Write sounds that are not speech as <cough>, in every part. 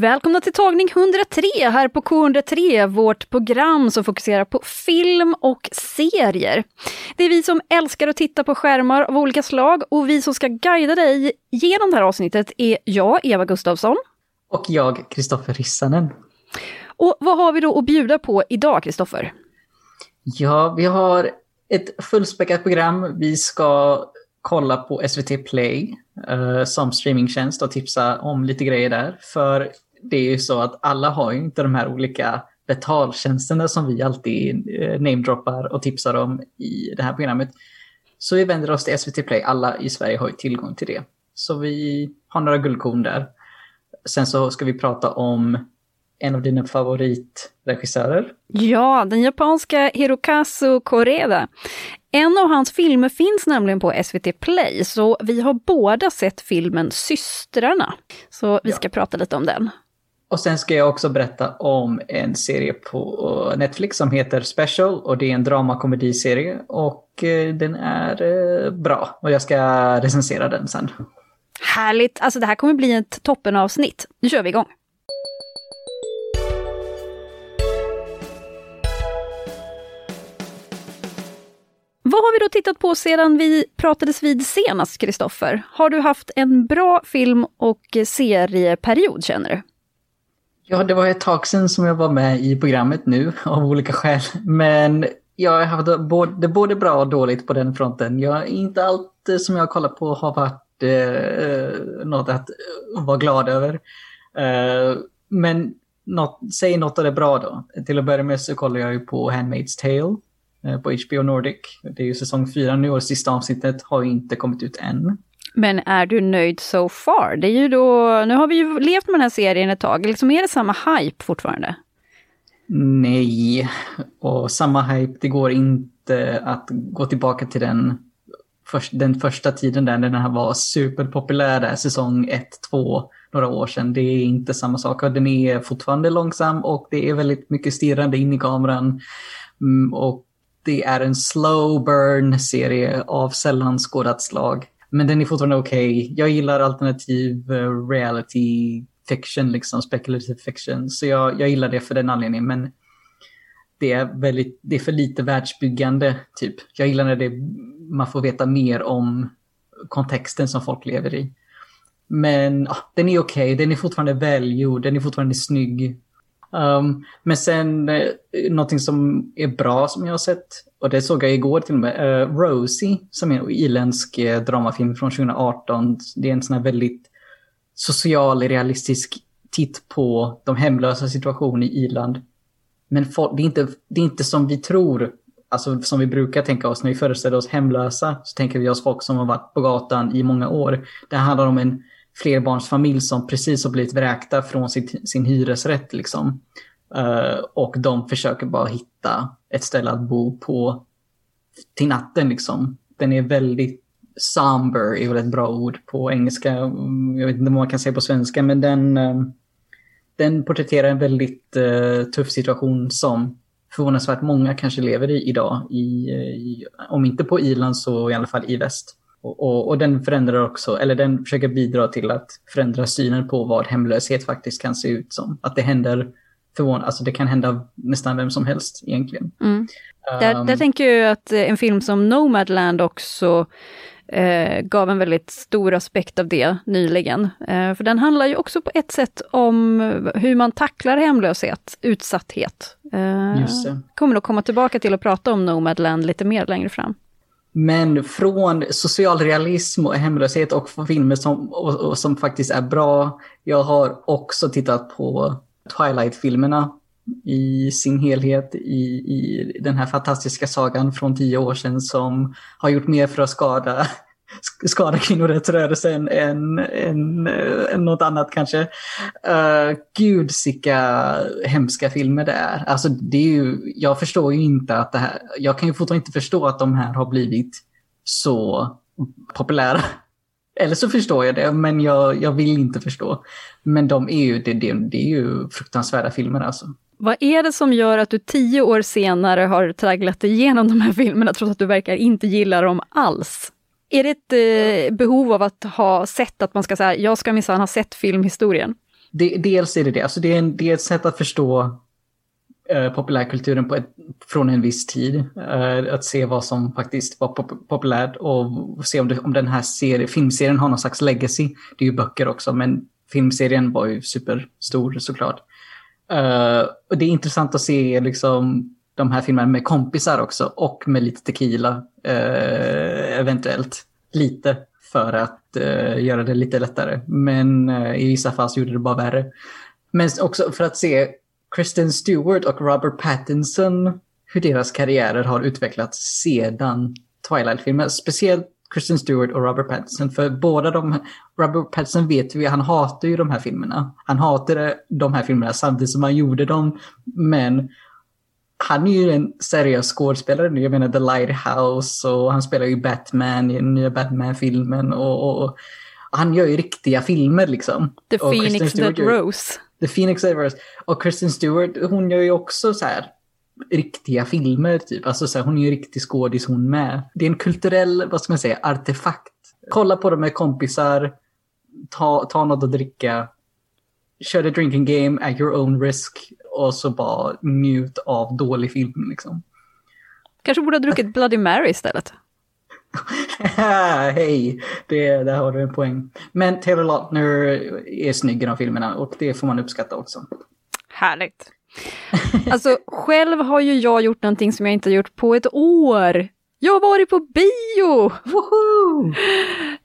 Välkomna till tagning 103 här på K103, vårt program som fokuserar på film och serier. Det är vi som älskar att titta på skärmar av olika slag och vi som ska guida dig genom det här avsnittet är jag, Eva Gustavsson. Och jag, Kristoffer Rissanen. Och vad har vi då att bjuda på idag, Kristoffer? Ja, vi har ett fullspäckat program. Vi ska kolla på SVT Play uh, som streamingtjänst och tipsa om lite grejer där. För det är ju så att alla har ju inte de här olika betaltjänsterna som vi alltid uh, namedroppar och tipsar om i det här programmet. Så vi vänder oss till SVT Play. Alla i Sverige har ju tillgång till det. Så vi har några guldkorn där. Sen så ska vi prata om en av dina favoritregissörer. Ja, den japanska Hirokazu Koreda. En av hans filmer finns nämligen på SVT Play, så vi har båda sett filmen Systrarna. Så vi ska ja. prata lite om den. Och sen ska jag också berätta om en serie på eh, Netflix som heter Special och det är en dramakomediserie och eh, den är eh, bra och jag ska recensera den sen. Härligt! Alltså det här kommer bli ett toppenavsnitt. Nu kör vi igång! Vad har vi då tittat på sedan vi pratades vid senast, Kristoffer? Har du haft en bra film och serieperiod, känner du? Ja, det var ett tag sedan som jag var med i programmet nu, av olika skäl. Men jag har haft både, både bra och dåligt på den fronten. Jag, inte allt eh, som jag kollat på har varit eh, eh något att eh, vara glad över. Eh, men något, säg något av det bra då. Till att börja med så kollar jag ju på Handmaid's Tale. Eh, på HBO Nordic. Det är ju säsong fyra nu och sista avsnittet har ju inte kommit ut än. Men är du nöjd so far? Det är ju då, nu har vi ju levt med den här serien ett tag, liksom är det samma hype fortfarande? Nej, och samma hype, det går inte att gå tillbaka till den, först, den första tiden där den här var superpopulär, där, säsong 1, 2, några år sedan. Det är inte samma sak och den är fortfarande långsam och det är väldigt mycket stirrande in i kameran. Mm, och det är en slow burn-serie av sällan skådat slag. Men den är fortfarande okej. Okay. Jag gillar alternativ eh, reality fiction, liksom speculative fiction. Så jag, jag gillar det för den anledningen. Men det är, väldigt, det är för lite världsbyggande, typ. Jag gillar när det, man får veta mer om kontexten som folk lever i. Men ah, den är okej, okay. den är fortfarande välgjord, den är fortfarande snygg. Um, men sen uh, någonting som är bra som jag har sett, och det såg jag igår till och med, uh, Rosie, som är en irländsk uh, dramafilm från 2018. Det är en sån här väldigt social, realistisk titt på de hemlösa situation i Irland. Men for, det, är inte, det är inte som vi tror, alltså som vi brukar tänka oss när vi föreställer oss hemlösa, så tänker vi oss folk som har varit på gatan i många år. Det handlar om en flerbarnsfamilj som precis har blivit vräkta från sin, sin hyresrätt. Liksom. Uh, och de försöker bara hitta ett ställe att bo på till natten. Liksom. Den är väldigt somber, är väl ett bra ord på engelska. Jag vet inte vad man kan säga på svenska, men den, uh, den porträtterar en väldigt uh, tuff situation som förvånansvärt många kanske lever i idag. I, i, om inte på Irland så i alla fall i väst. Och, och, och, den förändrar också, eller den försöker bidra till att förändra synen på vad hemlöshet faktiskt kan se ut som. Att det händer förvån alltså det kan hända nästan vem som helst egentligen. Mm. Um, där, där tänker jag att en film som Nomadland också eh, gav en väldigt stor aspekt av det nyligen. Eh, för den handlar ju också på ett sätt om hur man tacklar hemlöshet, utsatthet. Eh, Just det. Kommer nog komma tillbaka till att prata om Nomadland lite mer längre fram. Men från socialrealism och hemlöshet och filmer som, och, och som faktiskt är bra. Jag har också tittat på Twilight-filmerna i sin helhet i, i den här fantastiska sagan från tio år sedan som har gjort mer för att skada skada kvinnorättsrörelsen än, än, än eh, något annat kanske. Eh, uh, gud, vilka hemska filmer det är. Alltså, det är ju, jag förstår ju inte att det här, jag kan ju fortfarande inte förstå att de här har blivit så populära. <laughs> Eller så förstår jag det, men jag, jag vill inte förstå. Men de är ju, det, det, det är ju fruktansvärda filmer alltså. Vad är det som gör att du tio år senare har tragglat igenom de här filmerna trots att du verkar inte gilla dem alls? Är det ett eh, behov av att ha sett att man ska säga, jag ska minsann ha sett filmhistorien? Det, dels är det det, alltså det är, en, det är ett sätt att förstå eh, populärkulturen på ett, från en viss tid. Eh, att se vad som faktiskt var pop populärt och se om, det, om den här serie, filmserien har någon slags legacy. Det är ju böcker också, men filmserien var ju superstor såklart. Uh, och det är intressant att se liksom, de här filmerna med kompisar också och med lite tequila eh, eventuellt. Lite för att eh, göra det lite lättare. Men eh, i vissa fall så gjorde det bara värre. Men också för att se Kristen Stewart och Robert Pattinson hur deras karriärer har utvecklats sedan Twilight-filmen. Speciellt Kristen Stewart och Robert Pattinson. För båda de, Robert Pattinson vet vi, han hatar ju de här filmerna. Han hatade de här filmerna samtidigt som han gjorde dem. Men han är ju en seriös skådespelare nu. Jag menar The Lighthouse och han spelar ju Batman i den nya Batman-filmen. Och, och, och, han gör ju riktiga filmer liksom. The och Phoenix That Rose. The Phoenix That Rose. Och Kristen Stewart, hon gör ju också så här riktiga filmer typ. Alltså så här, hon är ju riktig skådis hon med. Det är en kulturell, vad ska man säga, artefakt. Kolla på dem med kompisar, ta, ta något att dricka, kör the drinking game at your own risk och så bara njut av dålig film liksom. Kanske borde ha druckit Bloody Mary istället. <laughs> Hej, det, där har du en poäng. Men Taylor Lautner är snygg i de filmerna och det får man uppskatta också. Härligt. Alltså själv har ju jag gjort någonting som jag inte har gjort på ett år. Jag har varit på bio! Woho!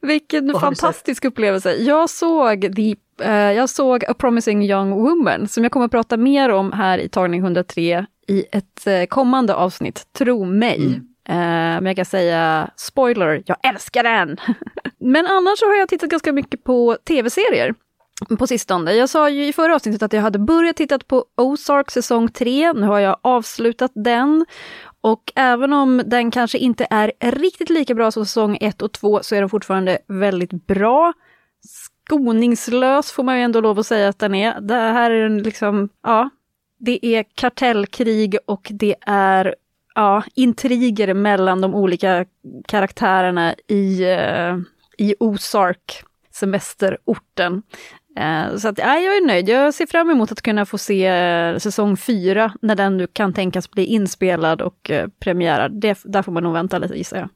Vilken fantastisk upplevelse. Jag såg, the, uh, jag såg A Promising Young Woman, som jag kommer att prata mer om här i tagning 103 i ett uh, kommande avsnitt, tro mig. Mm. Uh, men jag kan säga, spoiler, jag älskar den! <laughs> men annars så har jag tittat ganska mycket på tv-serier på sistone. Jag sa ju i förra avsnittet att jag hade börjat titta på Ozark säsong 3. Nu har jag avslutat den. Och även om den kanske inte är riktigt lika bra som säsong 1 och 2 så är den fortfarande väldigt bra. Skoningslös får man ju ändå lov att säga att den är. Det här är en liksom, ja, det är kartellkrig och det är ja, intriger mellan de olika karaktärerna i, eh, i Ozark semesterorten. Eh, så att, ja, jag är nöjd. Jag ser fram emot att kunna få se eh, säsong fyra när den nu kan tänkas bli inspelad och eh, premiärad. Det, där får man nog vänta lite gissar jag.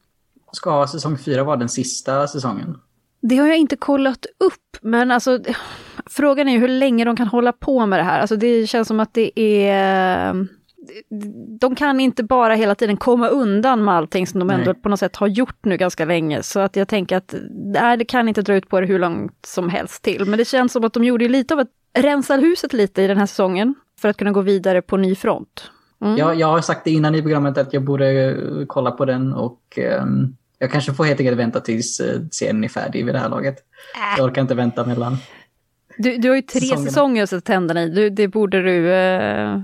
Ska säsong fyra vara den sista säsongen? Det har jag inte kollat upp, men alltså <sighs> frågan är ju hur länge de kan hålla på med det här. Alltså det känns som att det är de kan inte bara hela tiden komma undan med allting som de ändå Nej. på något sätt har gjort nu ganska länge. Så att jag tänker att nej, det kan inte dra ut på det hur långt som helst till. Men det känns som att de gjorde lite av ett rensar huset lite i den här säsongen för att kunna gå vidare på ny front. Mm. Jag, jag har sagt det innan i programmet att jag borde eh, kolla på den och um, jag kanske får helt enkelt vänta tills uh, serien är färdig vid det här laget. Äh. Jag orkar inte vänta mellan du, du har ju tre säsongerna. säsonger att sätta tänderna i, du, det borde du... Uh,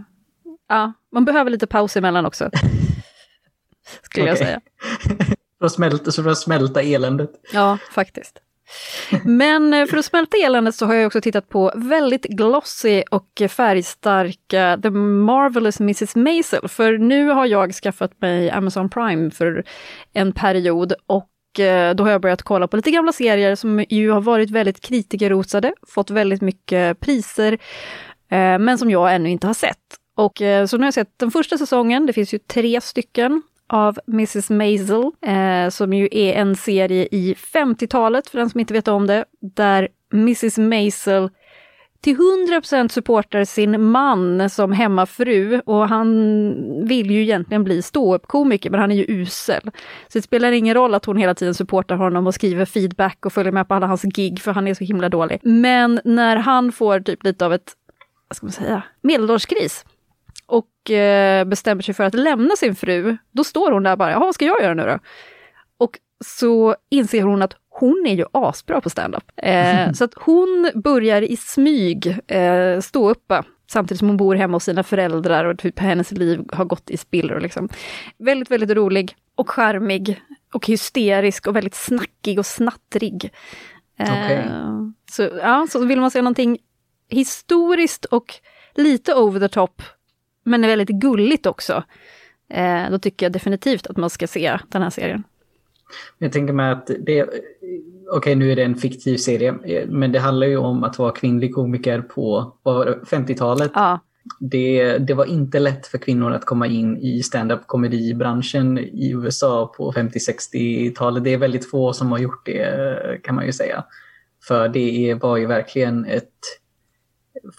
ja, man behöver lite paus emellan också. <laughs> Skulle jag säga. <laughs> för, att smälta, för att smälta eländet. Ja, faktiskt. Men eh, för att smälta eländet så har jag också tittat på väldigt glossy och färgstarka The Marvelous Mrs Maisel. För nu har jag skaffat mig Amazon Prime för en period och eh, då har jag börjat kolla på lite gamla serier som ju har varit väldigt kritikerrosade, fått väldigt mycket priser, eh, men som jag ännu inte har sett. Och eh, så nu har jag sett den första säsongen, det finns ju tre stycken av Mrs Maisel, eh, som ju är en serie i 50-talet, för den som inte vet om det, där Mrs Maisel till 100% supportar sin man som hemmafru och han vill ju egentligen bli ståuppkomiker men han är ju usel. Så det spelar ingen roll att hon hela tiden supportar honom och skriver feedback och följer med på alla hans gig för han är så himla dålig. Men när han får typ lite av ett, vad ska man säga, medelårskris och eh, bestämmer sig för att lämna sin fru, då står hon där bara, jaha vad ska jag göra nu då? Och så inser hon att hon är ju asbra på standup. Eh, <laughs> så att hon börjar i smyg eh, stå uppa samtidigt som hon bor hemma hos sina föräldrar och typ hennes liv har gått i spillror. Liksom. Väldigt, väldigt rolig och charmig och hysterisk och väldigt snackig och snattrig. Okay. Eh, så, ja, så vill man se någonting historiskt och lite over the top, men är väldigt gulligt också, eh, då tycker jag definitivt att man ska se den här serien. Jag tänker mig att det, okej okay, nu är det en fiktiv serie, men det handlar ju om att vara kvinnlig komiker på 50-talet. Ja. Det, det var inte lätt för kvinnor att komma in i stand-up komedibranschen i USA på 50-60-talet. Det är väldigt få som har gjort det kan man ju säga. För det var ju verkligen ett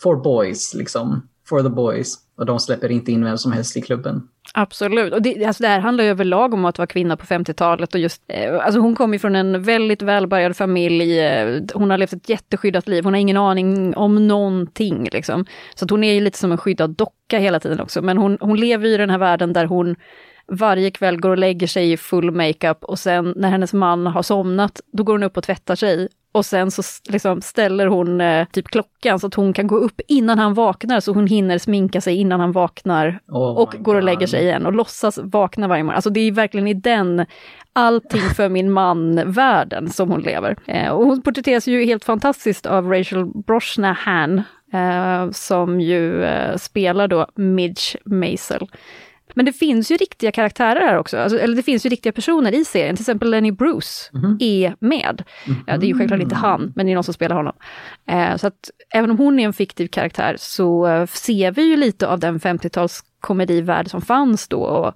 for boys, liksom. For the boys. Och de släpper inte in vem som helst i klubben. Absolut. Och det, alltså det här handlar ju överlag om att vara kvinna på 50-talet. och just, eh, alltså Hon kommer från en väldigt välbärgad familj. Eh, hon har levt ett jätteskyddat liv. Hon har ingen aning om någonting. Liksom. Så att hon är ju lite som en skyddad docka hela tiden också. Men hon, hon lever i den här världen där hon varje kväll går och lägger sig i full makeup och sen när hennes man har somnat, då går hon upp och tvättar sig och sen så liksom ställer hon eh, typ klockan så att hon kan gå upp innan han vaknar så hon hinner sminka sig innan han vaknar oh och går och lägger sig igen och låtsas vakna varje morgon. Alltså det är verkligen i den allting för min man-världen som hon lever. Eh, och hon porträtteras ju helt fantastiskt av Rachel Brosnahan eh, som ju eh, spelar då Midge Maisel. Men det finns ju riktiga karaktärer här också, alltså, eller det finns ju riktiga personer i serien, till exempel Lenny Bruce mm. är med. Mm. Ja, det är ju självklart inte han, men det är någon som spelar honom. Eh, så att även om hon är en fiktiv karaktär så eh, ser vi ju lite av den 50-tals komedivärld som fanns då. Och,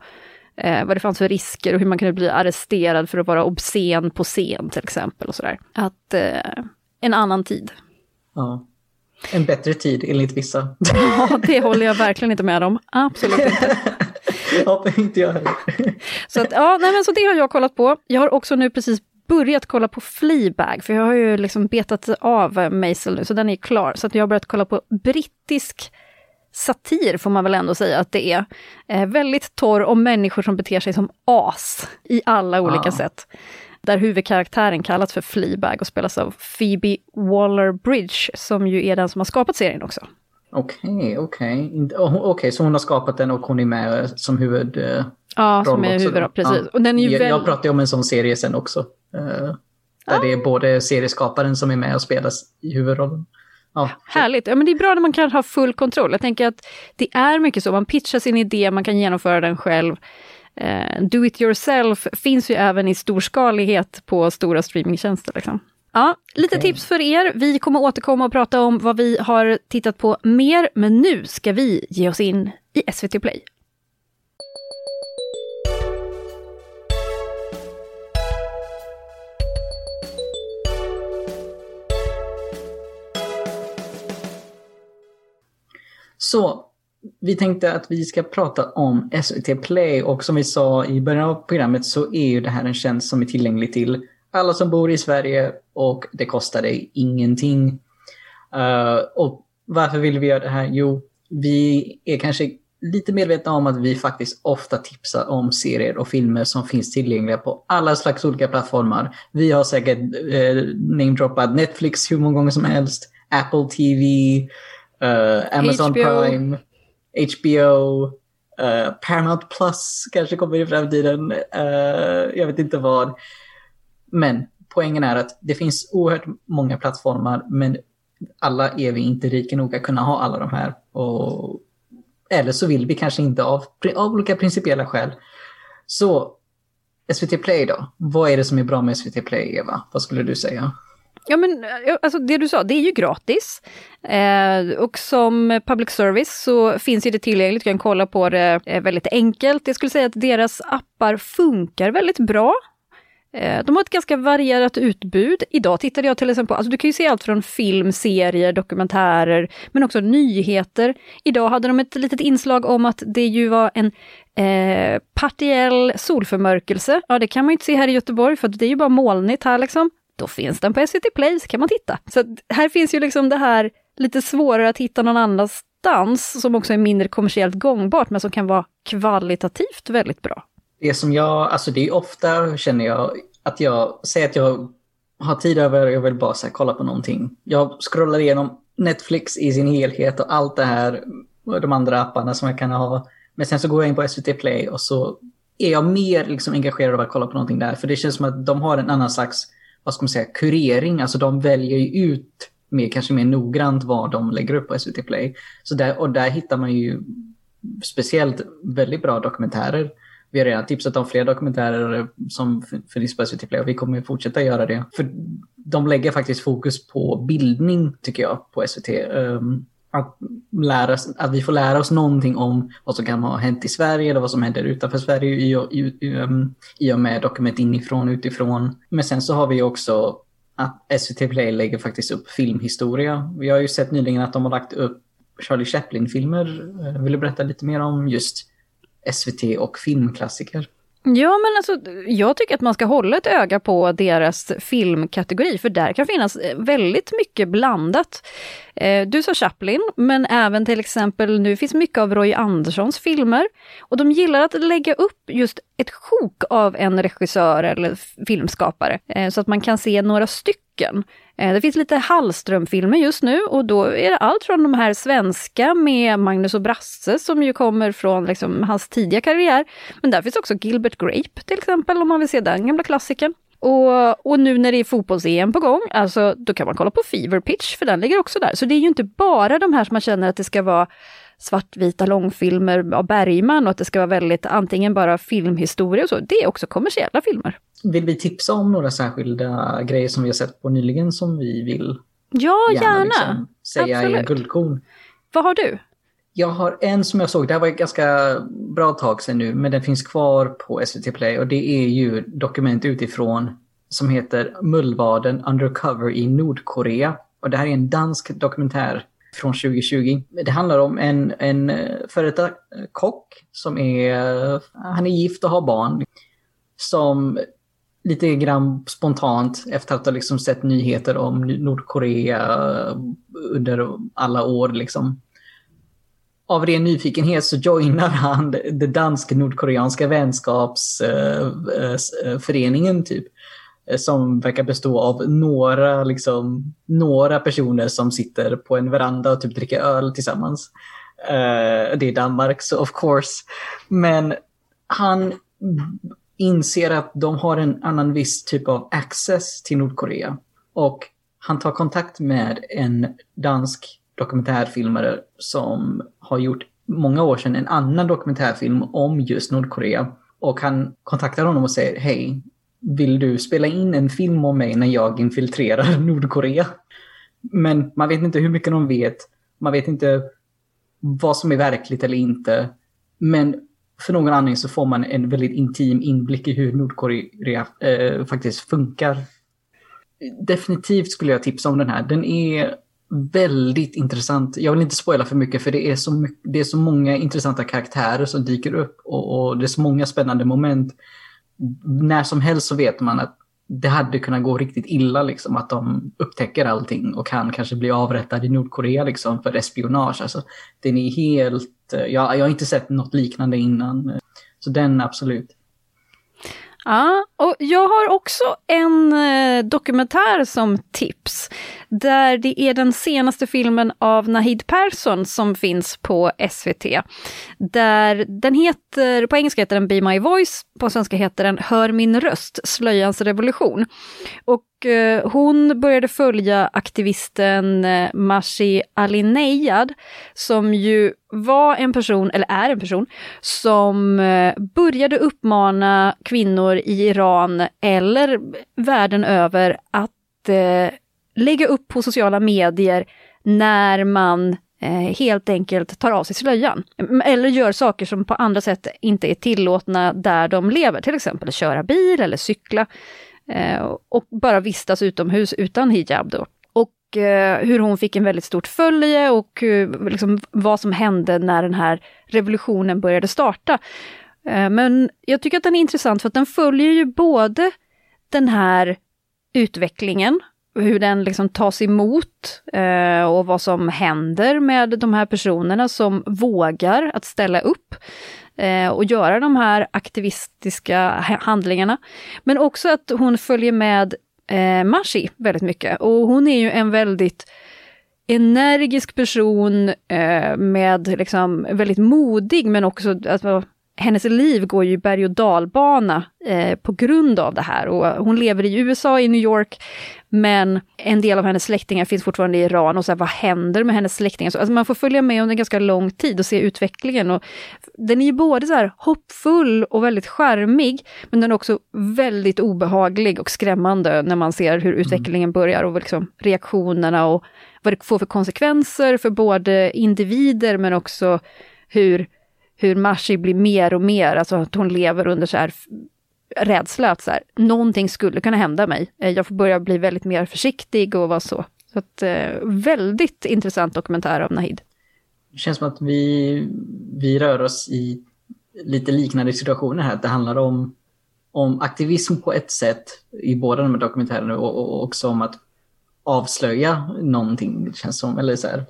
eh, vad det fanns för risker och hur man kunde bli arresterad för att vara obscen på scen till exempel. och sådär. Att eh, En annan tid. Ja. En bättre tid enligt vissa. Ja, det håller jag verkligen inte med om. Absolut inte. <laughs> <laughs> ja, inte jag heller. <laughs> så, att, ja, nej, men så det har jag kollat på. Jag har också nu precis börjat kolla på Fleabag, för jag har ju liksom betat av Maisel nu, så den är klar. Så att jag har börjat kolla på brittisk satir, får man väl ändå säga att det är. Eh, väldigt torr om människor som beter sig som as i alla olika ah. sätt. Där huvudkaraktären kallas för Fleabag och spelas av Phoebe Waller-Bridge, som ju är den som har skapat serien också. Okej, okej. Okej, så hon har skapat den och hon är med som huvud... Eh, ja, som är huvudroll, precis. Ja. Och den är ju jag, väl... jag pratade om en sån serie sen också. Uh, där ja. det är både serieskaparen som är med och spelas i huvudrollen. Ja, Härligt. Ja, men det är bra när man kan ha full kontroll. Jag tänker att det är mycket så, man pitchar sin idé, man kan genomföra den själv. Uh, do it yourself finns ju även i storskalighet på stora streamingtjänster. Liksom. Ja, lite okay. tips för er. Vi kommer återkomma och prata om vad vi har tittat på mer, men nu ska vi ge oss in i SVT Play. Så, vi tänkte att vi ska prata om SVT Play och som vi sa i början av programmet så är ju det här en tjänst som är tillgänglig till alla som bor i Sverige och det kostar dig ingenting. Uh, och varför vill vi göra det här? Jo, vi är kanske lite medvetna om att vi faktiskt ofta tipsar om serier och filmer som finns tillgängliga på alla slags olika plattformar. Vi har säkert eh, namedroppat Netflix hur många gånger som helst, Apple TV, eh, Amazon HBO. Prime, HBO, eh, Paramount Plus kanske kommer i framtiden. Uh, jag vet inte vad. Men poängen är att det finns oerhört många plattformar men alla är vi inte rika nog att kunna ha alla de här. Och, eller så vill vi kanske inte av, av olika principiella skäl. Så SVT Play då? Vad är det som är bra med SVT Play, Eva? Vad skulle du säga? Ja men alltså det du sa, det är ju gratis. Eh, och som public service så finns det tillgängligt, du kan kolla på det eh, väldigt enkelt. Jag skulle säga att deras appar funkar väldigt bra. Eh, de har ett ganska varierat utbud. Idag tittade jag till exempel på, alltså du kan ju se allt från film, serier, dokumentärer, men också nyheter. Idag hade de ett litet inslag om att det ju var en eh, partiell solförmörkelse. Ja, det kan man ju inte se här i Göteborg för det är ju bara molnigt här liksom. Då finns den på SVT Play, så kan man titta. Så här finns ju liksom det här lite svårare att hitta någon annanstans, som också är mindre kommersiellt gångbart, men som kan vara kvalitativt väldigt bra det som jag, alltså det är ofta känner jag att jag säger att jag har tid över, jag vill bara så här, kolla på någonting. Jag scrollar igenom Netflix i sin helhet och allt det här, och de andra apparna som jag kan ha. Men sen så går jag in på SVT Play och så är jag mer liksom engagerad av att kolla på någonting där. För det känns som att de har en annan slags, vad ska man säga, kurering. Alltså de väljer ju ut mer, kanske mer noggrant vad de lägger upp på SVT Play. Så där, och där hittar man ju speciellt väldigt bra dokumentärer. Vi har redan tipsat om fler dokumentärer som finns på SVT Play och vi kommer fortsätta göra det. För de lägger faktiskt fokus på bildning tycker jag på SVT. Um, ehm, att, lära, att vi får lära oss någonting om vad som kan ha hänt i Sverige eller vad som händer utanför Sverige i, och, i, i ehm, och med dokument inifrån utifrån. Men sen så har vi också att SVT Play lägger faktiskt upp filmhistoria. Vi har ju sett nyligen att de har lagt upp Charlie Chaplin-filmer. Ehm, vill du berätta lite mer om just SVT och filmklassiker? Ja, men alltså, jag tycker att man ska hålla ett öga på deras filmkategori, för där kan finnas eh, väldigt mycket blandat. Eh, du sa Chaplin, men även till exempel, nu finns mycket av Roy Anderssons filmer. Och de gillar att lägga upp just ett sjok av en regissör eller filmskapare, eh, så att man kan se några stycken. Eh, det finns lite Hallström-filmer just nu och då är det allt från de här svenska med Magnus och Brasse som ju kommer från liksom hans tidiga karriär. Men där finns också Gilbert Grape till exempel om man vill se den gamla klassikern. Och, och nu när det är fotbolls-EM på gång, alltså då kan man kolla på Fever Pitch för den ligger också där. Så det är ju inte bara de här som man känner att det ska vara svartvita långfilmer av Bergman och att det ska vara väldigt antingen bara filmhistoria och så. Det är också kommersiella filmer. Vill vi tipsa om några särskilda grejer som vi har sett på nyligen som vi vill Ja, gärna. gärna. Liksom, säga Absolut. är guldkorn? Vad har du? Jag har en som jag såg, det här var ett ganska bra tag sedan nu, men den finns kvar på SVT Play och det är ju dokument utifrån som heter Mullvaden Undercover i Nordkorea. Och det här är en dansk dokumentär från 2020. Det handlar om en, en eh, före detta kock som är, han är gift och har barn. Som lite grann spontant efter att ha liksom sett nyheter om Nordkorea under alla år liksom. Av ren nyfikenhet så joinar han det dansk-nordkoreanska vänskapsföreningen eh, eh, typ. Eh, som verkar bestå av några, liksom, några personer som sitter på en veranda och typ dricker öl tillsammans. det är Danmark, så of course. Men han inser att de har en annan viss typ av access till Nordkorea. Och han tar kontakt med en dansk dokumentärfilmare som har gjort många år sedan en annan dokumentärfilm om just Nordkorea. Och han kontaktar honom och säger hej, vill du spela in en film om mig när jag infiltrerar <laughs> Nordkorea? Men man vet inte hur mycket de vet. Man vet inte vad som är verkligt eller inte. Men för någon anledning så får man en väldigt intim inblick i hur Nordkorea eh, faktiskt funkar. Definitivt skulle jag tipsa om den här. Den är väldigt intressant. Jag vill inte spoila för mycket för det är så, mycket, det är så många intressanta karaktärer som dyker upp och, och det är så många spännande moment. När som helst så vet man att det hade kunnat gå riktigt illa liksom att de upptäcker allting och kan kanske bli avrättad i Nordkorea liksom för espionage. Alltså, den är helt Eh, jag, jag har inte sett något liknande innan. Så den absolut. Ja, och jag har också en eh, dokumentär som tips. Där det är den senaste filmen av Nahid Persson som finns på SVT. Där den heter, på engelska heter den Be My Voice, på svenska heter den Hör min röst, Slöjans revolution. Och eh, hon började följa aktivisten eh, Mashi Alinejad, som ju var en person, eller är en person, som eh, började uppmana kvinnor i Iran eller världen över att eh, lägga upp på sociala medier när man eh, helt enkelt tar av sig slöjan. Eller gör saker som på andra sätt inte är tillåtna där de lever, till exempel köra bil eller cykla. Eh, och bara vistas utomhus utan hijab då. Och eh, hur hon fick en väldigt stort följe och eh, liksom vad som hände när den här revolutionen började starta. Eh, men jag tycker att den är intressant för att den följer ju både den här utvecklingen hur den liksom tas emot eh, och vad som händer med de här personerna som vågar att ställa upp eh, och göra de här aktivistiska handlingarna. Men också att hon följer med eh, Mashi väldigt mycket. Och hon är ju en väldigt energisk person eh, med liksom väldigt modig men också alltså, hennes liv går ju berg och dalbana eh, på grund av det här. Och hon lever i USA, i New York, men en del av hennes släktingar finns fortfarande i Iran. Och så här, vad händer med hennes släktingar? Så, alltså man får följa med under ganska lång tid och se utvecklingen. Och den är ju både så här hoppfull och väldigt charmig, men den är också väldigt obehaglig och skrämmande när man ser hur mm. utvecklingen börjar och liksom reaktionerna och vad det får för konsekvenser för både individer men också hur hur Mashi blir mer och mer, alltså att hon lever under så här rädsla att så här, någonting skulle kunna hända mig. Eh, jag får börja bli väldigt mer försiktig och vara så. Så att, eh, väldigt intressant dokumentär av Nahid. Det känns som att vi, vi rör oss i lite liknande situationer här. Det handlar om, om aktivism på ett sätt i båda de här dokumentärerna och, och också om att avslöja någonting, det känns som. Eller så här,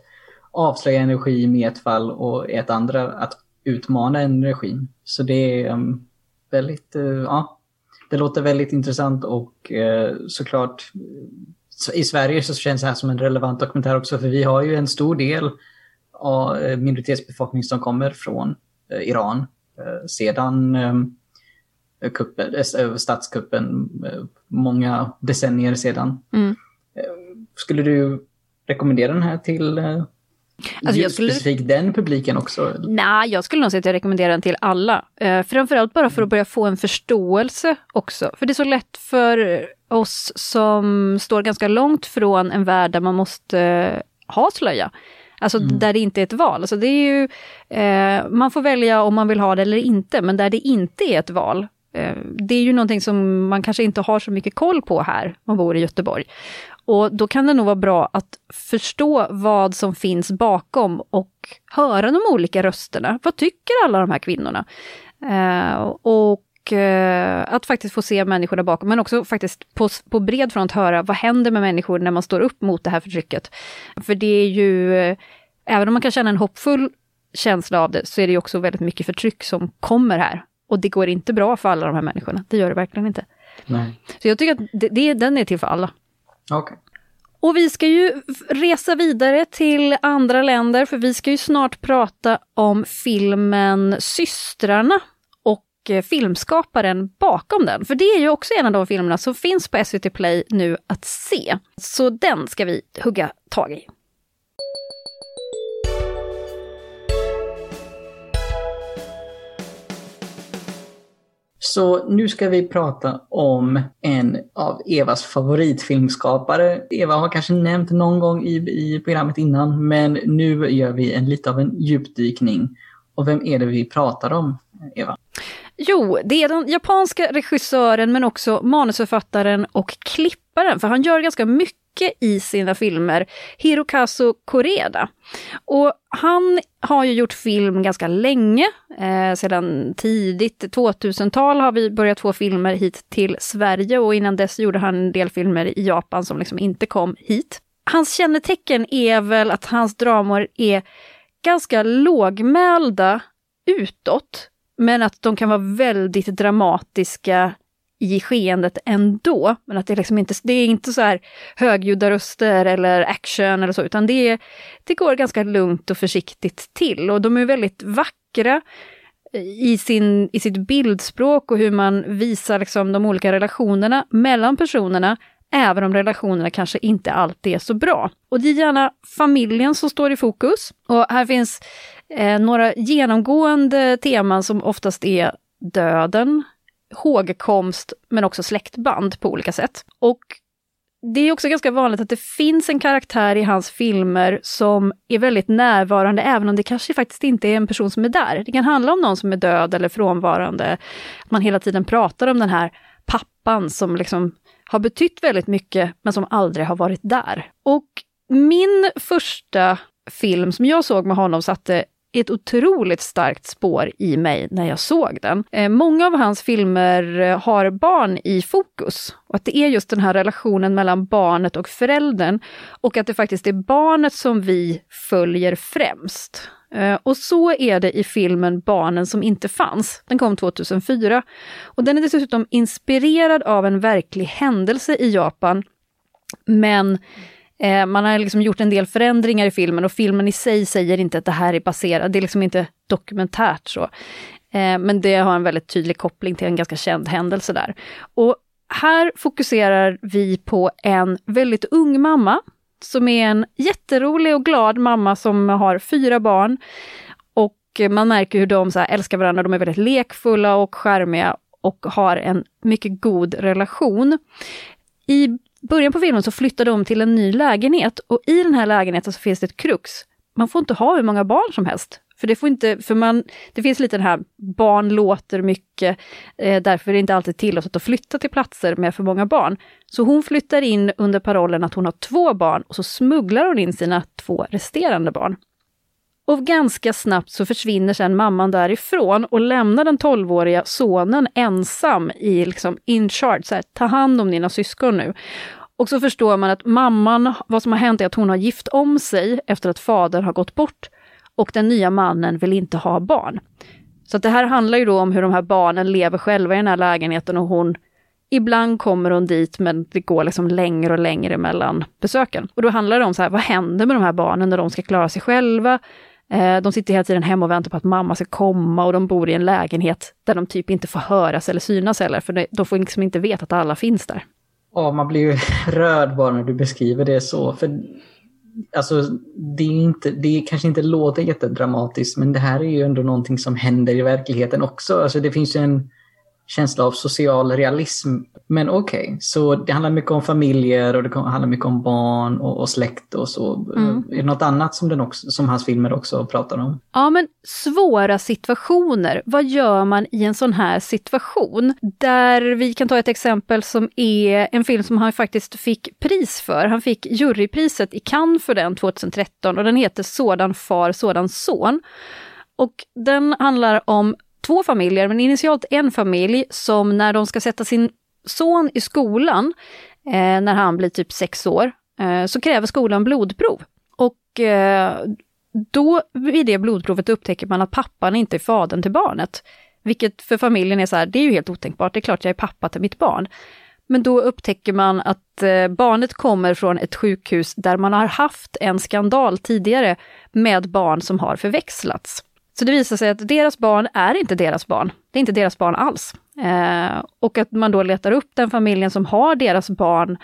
avslöja energi med ett fall och ett andra att utmana energin. Så det är um, väldigt, uh, ja, det låter väldigt intressant och uh, såklart i Sverige så känns det här som en relevant dokumentär också för vi har ju en stor del av uh, minoritetsbefolkning som kommer från Iran sedan kuppen, statskuppen många decennier sedan. Mm. Skulle du rekommendera den här till Alltså jag skulle... Specifikt den publiken också? Nej, jag skulle nog säga att jag rekommenderar den till alla. Eh, framförallt bara för att börja få en förståelse också. För det är så lätt för oss som står ganska långt från en värld där man måste eh, ha slöja. Alltså mm. där det inte är ett val. Alltså det är ju, eh, man får välja om man vill ha det eller inte, men där det inte är ett val, eh, det är ju någonting som man kanske inte har så mycket koll på här, om man bor i Göteborg. Och då kan det nog vara bra att förstå vad som finns bakom och höra de olika rösterna. Vad tycker alla de här kvinnorna? Eh, och eh, att faktiskt få se människorna bakom, men också faktiskt på, på bred front höra vad händer med människor när man står upp mot det här förtrycket. För det är ju, eh, även om man kan känna en hoppfull känsla av det, så är det också väldigt mycket förtryck som kommer här. Och det går inte bra för alla de här människorna, det gör det verkligen inte. Nej. Så jag tycker att det, det, den är till för alla. Okay. Och vi ska ju resa vidare till andra länder, för vi ska ju snart prata om filmen Systrarna och eh, filmskaparen bakom den. För det är ju också en av de filmerna som finns på SVT Play nu att se. Så den ska vi hugga tag i. Så nu ska vi prata om en av Evas favoritfilmskapare. Eva har kanske nämnt någon gång i, i programmet innan, men nu gör vi en lite av en djupdykning. Och vem är det vi pratar om, Eva? Jo, det är den japanska regissören men också manusförfattaren och klipparen, för han gör ganska mycket mycket i sina filmer, Hirokazu Koreda. Och han har ju gjort film ganska länge, eh, sedan tidigt 2000-tal har vi börjat få filmer hit till Sverige och innan dess gjorde han en del filmer i Japan som liksom inte kom hit. Hans kännetecken är väl att hans dramor är ganska lågmälda utåt, men att de kan vara väldigt dramatiska i skeendet ändå. Men att det, liksom inte, det är inte så här högljudda röster eller action eller så, utan det, det går ganska lugnt och försiktigt till. Och de är väldigt vackra i, sin, i sitt bildspråk och hur man visar liksom de olika relationerna mellan personerna, även om relationerna kanske inte alltid är så bra. Och det är gärna familjen som står i fokus. Och här finns eh, några genomgående teman som oftast är döden, hågkomst men också släktband på olika sätt. Och det är också ganska vanligt att det finns en karaktär i hans filmer som är väldigt närvarande, även om det kanske faktiskt inte är en person som är där. Det kan handla om någon som är död eller frånvarande. Att man hela tiden pratar om den här pappan som liksom har betytt väldigt mycket, men som aldrig har varit där. Och min första film som jag såg med honom satte ett otroligt starkt spår i mig när jag såg den. Eh, många av hans filmer eh, har barn i fokus. Och att det är just den här relationen mellan barnet och föräldern. Och att det faktiskt är barnet som vi följer främst. Eh, och så är det i filmen Barnen som inte fanns. Den kom 2004. Och den är dessutom inspirerad av en verklig händelse i Japan. Men eh, man har liksom gjort en del förändringar i filmen och filmen i sig säger inte att det här är baserat, det är liksom inte dokumentärt så. Eh, men det har en väldigt tydlig koppling till en ganska känd händelse där. Och här fokuserar vi på en väldigt ung mamma som är en jätterolig och glad mamma som har fyra barn. Och man märker hur de så älskar varandra, de är väldigt lekfulla och skärmiga och har en mycket god relation. I början på filmen så flyttar de till en ny lägenhet och i den här lägenheten så finns det ett krux. Man får inte ha hur många barn som helst. För det får inte, för man, det finns lite den här, barn låter mycket, eh, därför är det inte alltid tillåtet att flytta till platser med för många barn. Så hon flyttar in under parollen att hon har två barn och så smugglar hon in sina två resterande barn. Och ganska snabbt så försvinner sedan mamman därifrån och lämnar den 12-åriga sonen ensam i liksom in charge, så här, ta hand om dina syskon nu. Och så förstår man att mamman, vad som har hänt är att hon har gift om sig efter att fadern har gått bort och den nya mannen vill inte ha barn. Så det här handlar ju då om hur de här barnen lever själva i den här lägenheten och hon Ibland kommer hon dit men det går liksom längre och längre mellan besöken. Och då handlar det om så här, vad händer med de här barnen när de ska klara sig själva? Eh, de sitter hela tiden hemma och väntar på att mamma ska komma och de bor i en lägenhet där de typ inte får höras eller synas heller, för de får liksom inte veta att alla finns där. Ja, man blir ju <laughs> rörd bara när du beskriver det så. För alltså, det, är inte, det kanske inte låter jättedramatiskt men det här är ju ändå någonting som händer i verkligheten också. Alltså, det finns ju en känsla av social realism. Men okej, okay. så det handlar mycket om familjer och det handlar mycket om barn och, och släkt och så. Mm. Är det något annat som, den också, som hans filmer också pratar om? Ja, men svåra situationer. Vad gör man i en sån här situation? Där vi kan ta ett exempel som är en film som han faktiskt fick pris för. Han fick jurypriset i Cannes för den 2013 och den heter Sådan far, sådan son. Och den handlar om två familjer, men initialt en familj som när de ska sätta sin son i skolan, eh, när han blir typ sex år, eh, så kräver skolan blodprov. Och eh, då vid det blodprovet upptäcker man att pappan inte är fadern till barnet. Vilket för familjen är så här, det är ju helt otänkbart, det är klart jag är pappa till mitt barn. Men då upptäcker man att eh, barnet kommer från ett sjukhus där man har haft en skandal tidigare med barn som har förväxlats. Så det visar sig att deras barn är inte deras barn. Det är inte deras barn alls. Eh, och att man då letar upp den familjen som har deras barn.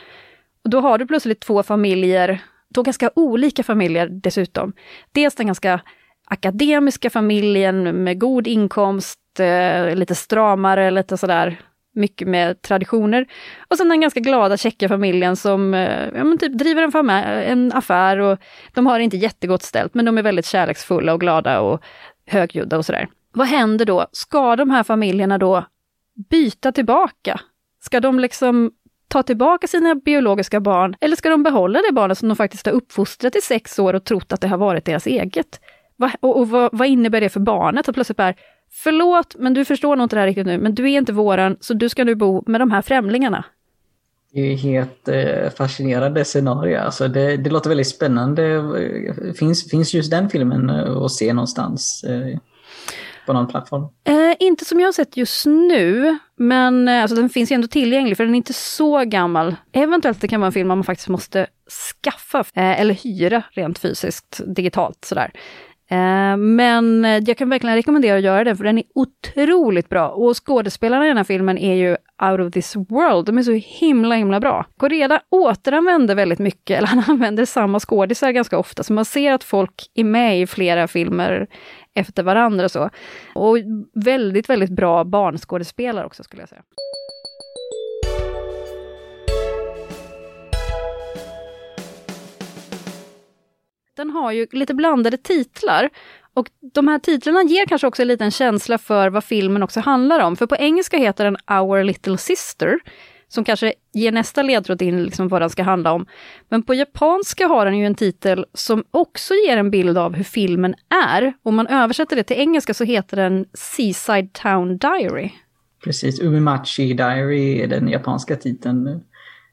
Och då har du plötsligt två familjer, två ganska olika familjer dessutom. Dels den ganska akademiska familjen med god inkomst, eh, lite stramare, lite sådär mycket med traditioner. Och sen den ganska glada tjecka familjen som eh, ja, men typ driver en, en affär och de har inte jättegott ställt men de är väldigt kärleksfulla och glada och högljudda och sådär. Vad händer då? Ska de här familjerna då byta tillbaka? Ska de liksom ta tillbaka sina biologiska barn eller ska de behålla det barnet som de faktiskt har uppfostrat i sex år och trott att det har varit deras eget? Va, och, och vad, vad, innebär det för barnet att plötsligt bara, förlåt, men du förstår nog inte det här riktigt nu, men du är inte våran, så du ska nu bo med de här främlingarna. Det är helt eh, fascinerande scenario. Alltså det, det låter väldigt spännande. Finns, finns just den filmen eh, att se någonstans? Eh, på någon plattform? Eh, inte som jag har sett just nu, men eh, alltså, den finns ju ändå tillgänglig för den är inte så gammal. Eventuellt det kan vara en film man faktiskt måste skaffa eh, eller hyra rent fysiskt digitalt sådär. Eh, men eh, jag kan verkligen rekommendera att göra den, för den är otroligt bra. Och skådespelarna i den här filmen är ju out of this world. De är så himla, himla bra. Koreda återanvänder väldigt mycket, <laughs> eller han använder samma skådisar ganska ofta, så man ser att folk är med i flera filmer efter varandra. Så. Och väldigt, väldigt bra barnskådespelare också, skulle jag säga. Den har ju lite blandade titlar. Och de här titlarna ger kanske också en liten känsla för vad filmen också handlar om. För på engelska heter den Our Little Sister, som kanske ger nästa ledtråd in liksom vad den ska handla om. Men på japanska har den ju en titel som också ger en bild av hur filmen är. Om man översätter det till engelska så heter den Seaside Town Diary. Precis, Umimachi Diary är den japanska titeln.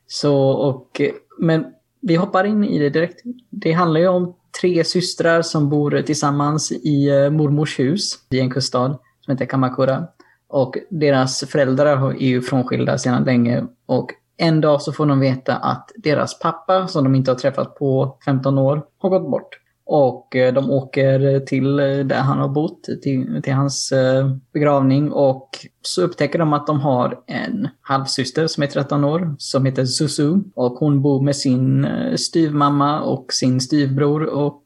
Så, och, men vi hoppar in i det direkt. Det handlar ju om tre systrar som bor tillsammans i eh, mormors hus i en kuststad som heter Kamakura. Och deras föräldrar är ju frånskilda sedan länge och en dag så får de veta att deras pappa, som de inte har träffat på 15 år, har gått bort. Och eh, de åker till eh, där han har bott, till, till hans eh, begravning. Och så upptäcker de att de har en halvsyster som är 13 år, som heter Susu. Och hon bor med sin styvmamma och sin styvbror. Och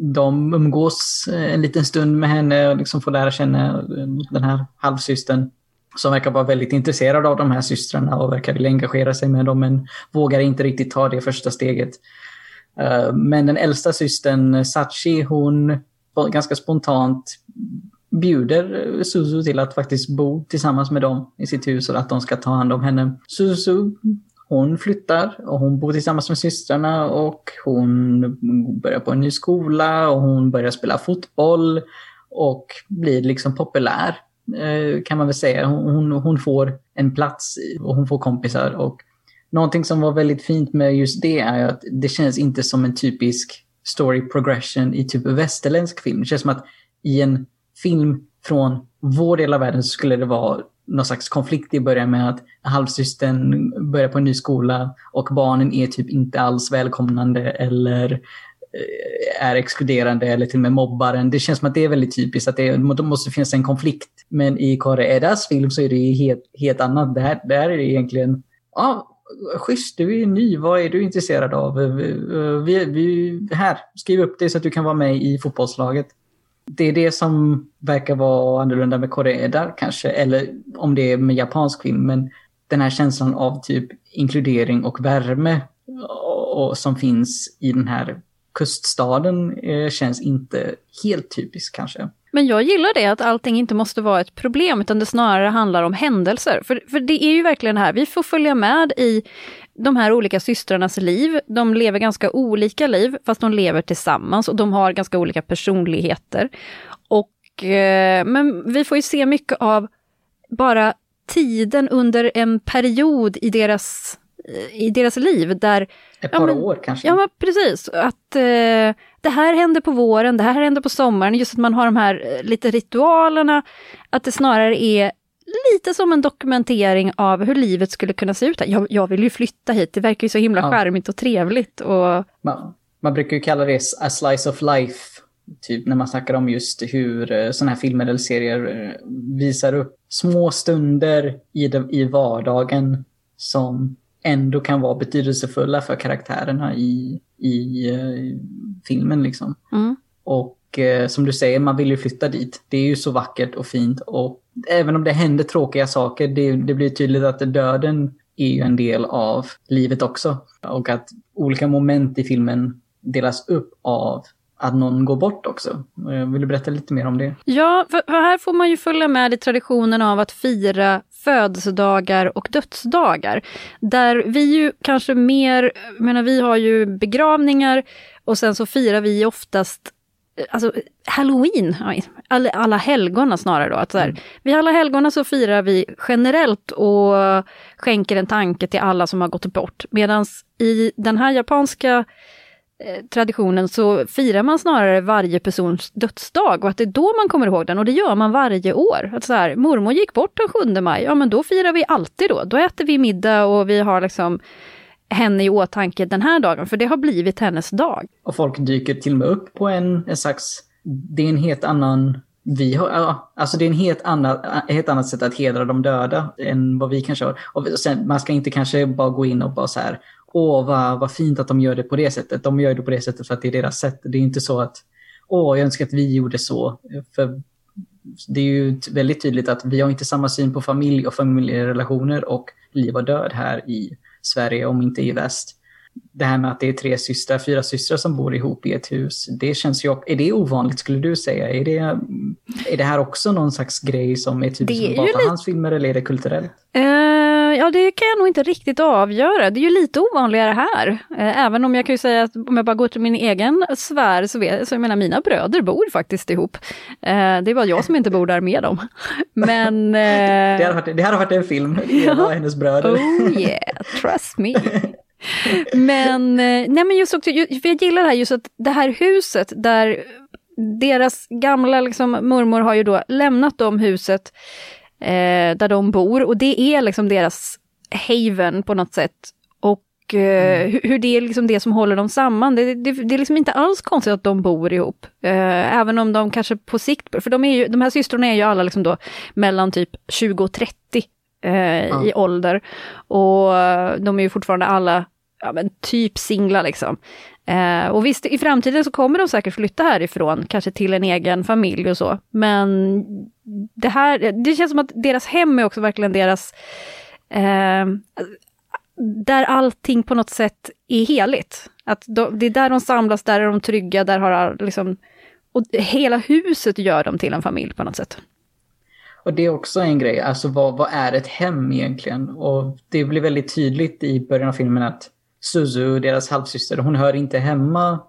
de umgås en liten stund med henne och liksom får lära känna den här halvsystern som verkar vara väldigt intresserad av de här systrarna och verkar vilja engagera sig med dem men vågar inte riktigt ta det första steget. Eh, men den äldsta systern Sachi, hon ganska spontant bjuder Suzu till att faktiskt bo tillsammans med dem i sitt hus och att de ska ta hand om henne. Suzu, hon flyttar och hon bor tillsammans med systrarna och hon börjar på en ny skola och hon börjar spela fotboll och blir liksom populär eh, kan man väl säga. Hon, hon får en plats och hon får kompisar och Någonting som var väldigt fint med just det är att det känns inte som en typisk story progression i typ västerländsk film. Det känns som att i en film från vår del av världen så skulle det vara någon slags konflikt i början med att halvsystern börjar på en ny skola och barnen är typ inte alls välkomnande eller eh, är exkluderande eller till och med mobbaren. Det känns som att det är väldigt typiskt att det, måste finnas en konflikt. Men i Kare Edas film så är det helt, helt annat. Där, där är det egentligen ja, schysst, du är ju ny, vad är du intresserad av? Eh, eh, vi, vi, här, skriv upp det så att du kan vara med i fotbollslaget. Det är det som verkar vara annorlunda med Korea kanske, eller om det är med japansk film, men den här känslan av typ inkludering och värme och, och som finns i den här kuststaden eh, känns inte helt typisk kanske. Men jag gillar det att allting inte måste vara ett problem utan det snarare handlar om händelser. För, för det är ju verkligen det här, vi får följa med i de här olika systrarnas liv. De lever ganska olika liv fast de lever tillsammans och de har ganska olika personligheter. Och, eh, men vi får ju se mycket av bara tiden under en period i deras, i deras liv där... Ett par ja, men, år kanske? Ja, men precis. Att eh, det här händer på våren, det här händer på sommaren, just att man har de här eh, lite ritualerna, att det snarare är lite som en dokumentering av hur livet skulle kunna se ut. Jag, jag vill ju flytta hit, det verkar ju så himla ja. charmigt och trevligt. Och... Man, man brukar ju kalla det a slice of life, typ när man snackar om just hur eh, sådana här filmer eller serier eh, visar upp små stunder i, det, i vardagen som ändå kan vara betydelsefulla för karaktärerna i, i uh, filmen. Liksom. Mm. Och uh, som du säger, man vill ju flytta dit. Det är ju så vackert och fint. Och även om det händer tråkiga saker, det, det blir tydligt att döden är ju en del av livet också. Och att olika moment i filmen delas upp av att någon går bort också. Vill du berätta lite mer om det? Ja, för här får man ju följa med i traditionen av att fira födelsedagar och dödsdagar. Där vi ju kanske mer, jag menar vi har ju begravningar och sen så firar vi oftast Alltså halloween, alla, alla helgona snarare då. Att så här, mm. Vid alla helgona så firar vi generellt och skänker en tanke till alla som har gått bort. Medan i den här japanska Eh, Eh, traditionen så firar man snarare varje persons dödsdag och att det är då man kommer ihåg den och det gör man varje år. Att så här, mormor gick bort den 7 maj, ja men då firar vi alltid då. Då äter vi middag och vi har liksom henne i åtanke den här dagen, för det har blivit hennes dag. Och folk dyker till och med upp på en, en slags, det är en helt annan vi har, alltså det är en helt annat, helt annat sätt att hedra de döda än vad vi kanske har. Och sen, man ska inte kanske bara gå in och bara så här, åh vad, vad fint att de gör det på det sättet. De gör det på det sättet för att det är deras sätt. Det är inte så att, åh jag önskar att vi gjorde så. För det är ju väldigt tydligt att vi har inte samma syn på familj och familjerelationer och liv och död här i Sverige, om inte i väst. Det här med att det är tre systrar, fyra systrar som bor ihop i ett hus, det känns ju... Är det ovanligt skulle du säga? Är det, är det här också någon slags grej som är typiskt bara för hans filmer eller är det kulturellt? Uh ja, det kan jag nog inte riktigt avgöra. Det är ju lite ovanligare här. Eh, även om jag kan ju säga att om jag bara går till min egen sfär så vet så jag menar mina bröder bor faktiskt ihop. Eh, det är bara jag som inte bor där med dem. <laughs> Men... det, hade varit, det hade varit en film, Eva och hennes bröder. Oh yeah, trust me. <laughs> men, eh, nej men just också, för jag gillar det här just att det här huset där deras gamla liksom, mormor har ju då lämnat dem huset eh, där de bor och det är liksom deras haven på något sätt. Och eh, mm. hur det är liksom det som håller dem samman. Det, det, det, är liksom inte alls konstigt att de bor ihop. Eh, även om de kanske på sikt, för de, är ju, de här systrarna är ju alla liksom då mellan typ 20 och 30 eh, i ålder. Och de är ju fortfarande alla ja, men typ singlar liksom. Eh, och visst, i framtiden så kommer de säkert flytta härifrån, kanske till en egen familj och så. Men det här, det känns som att deras hem är också verkligen deras eh, där allting på något sätt är heligt. Att de, det är där de samlas, där är de trygga, där har liksom... Och hela huset gör dem till en familj på något sätt. Och det är också en grej, alltså vad, vad är ett hem egentligen? Och det blir väldigt tydligt i början av filmen att Suzu, deras halvsyster, hon hör inte hemma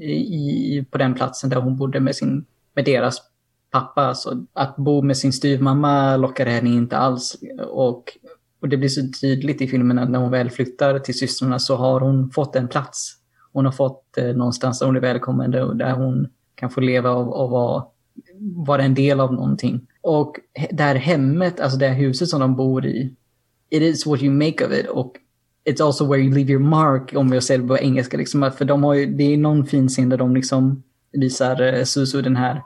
i, på den platsen där hon bodde med, sin, med deras pappa. Så att bo med sin styvmamma lockar henne inte alls. Och, och det blir så tydligt i filmen att när hon väl flyttar till systrarna så har hon fått en plats. Hon har fått eh, någonstans där hon är välkommen och där hon kan få leva och, och vara, vara en del av någonting. Och det här hemmet, alltså det här huset som de bor i, it is what you make of it. Och it's also where you leave your mark, om jag säger det på engelska. Liksom. För de har ju, det är någon fin scen där de liksom visar eh, Susu den här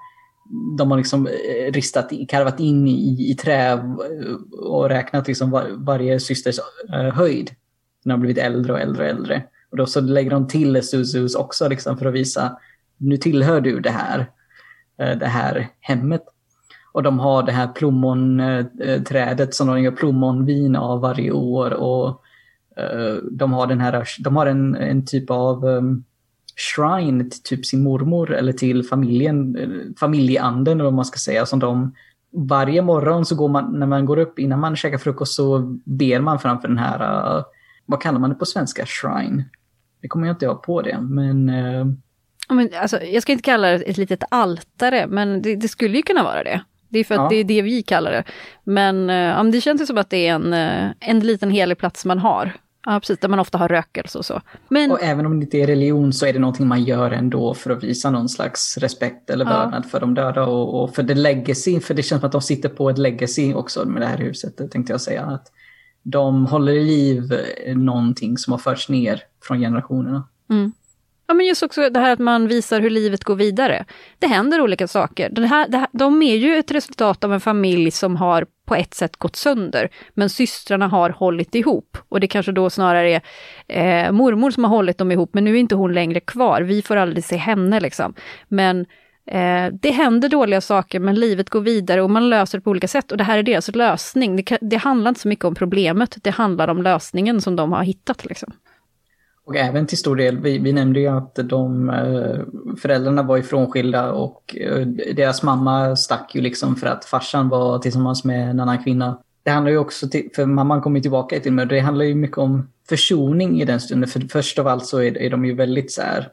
de har liksom eh, ristat, karvat in i, i trä eh, och räknat liksom var, varje systers eh, höjd. När de blivit äldre och äldre och äldre. Och då så lägger de till Susus också liksom för att visa nu tillhör du det här, eh, det här hemmet. Och de har det här plommonträdet som de gör plommonvin av varje år. Och de har den här, de har en, en typ av um, shrine till typ sin mormor eller till familjen, familjeanden eller vad man ska säga. Som de, varje morgon så går man, när man går upp innan man käkar frukost så ber man framför den här, uh, vad kallar man det på svenska, shrine? Det kommer jag inte ha på det, men... Uh... men alltså, jag ska inte kalla det ett litet altare, men det, det skulle ju kunna vara det. Det är för att ja. det är det vi kallar det. Men uh, det känns ju som att det är en, en liten helig plats man har. Ja, precis, där man ofta har rökelse och så. Men... Och även om det inte är religion så är det någonting man gör ändå för att visa någon slags respekt eller vördnad ja. för de döda och, och, för det legacy, för det känns som att de sitter på ett legacy också med det här huset, tänkte jag säga. Att de håller i liv någonting som har förts ner från generationerna. Mm. Ja, men just också det här att man visar hur livet går vidare. Det händer olika saker. Den här, det här, de är ju ett resultat av en familj som har på ett sätt gått sönder, men systrarna har hållit ihop. Och det kanske då snarare är eh, mormor som har hållit dem ihop, men nu är inte hon längre kvar. Vi får aldrig se henne liksom. Men eh, det händer dåliga saker, men livet går vidare och man löser det på olika sätt. Och det här är deras lösning. Det, det handlar inte så mycket om problemet, det handlar om lösningen som de har hittat. Liksom. Och även till stor del, vi, vi nämnde ju att de eh, föräldrarna var ifrånskilda och eh, deras mamma stack ju liksom för att farsan var tillsammans med en annan kvinna. Det handlar ju också, till, för mamman kommer tillbaka till mig, det handlar ju mycket om försoning i den stunden. För först av allt så är, är de ju väldigt så här,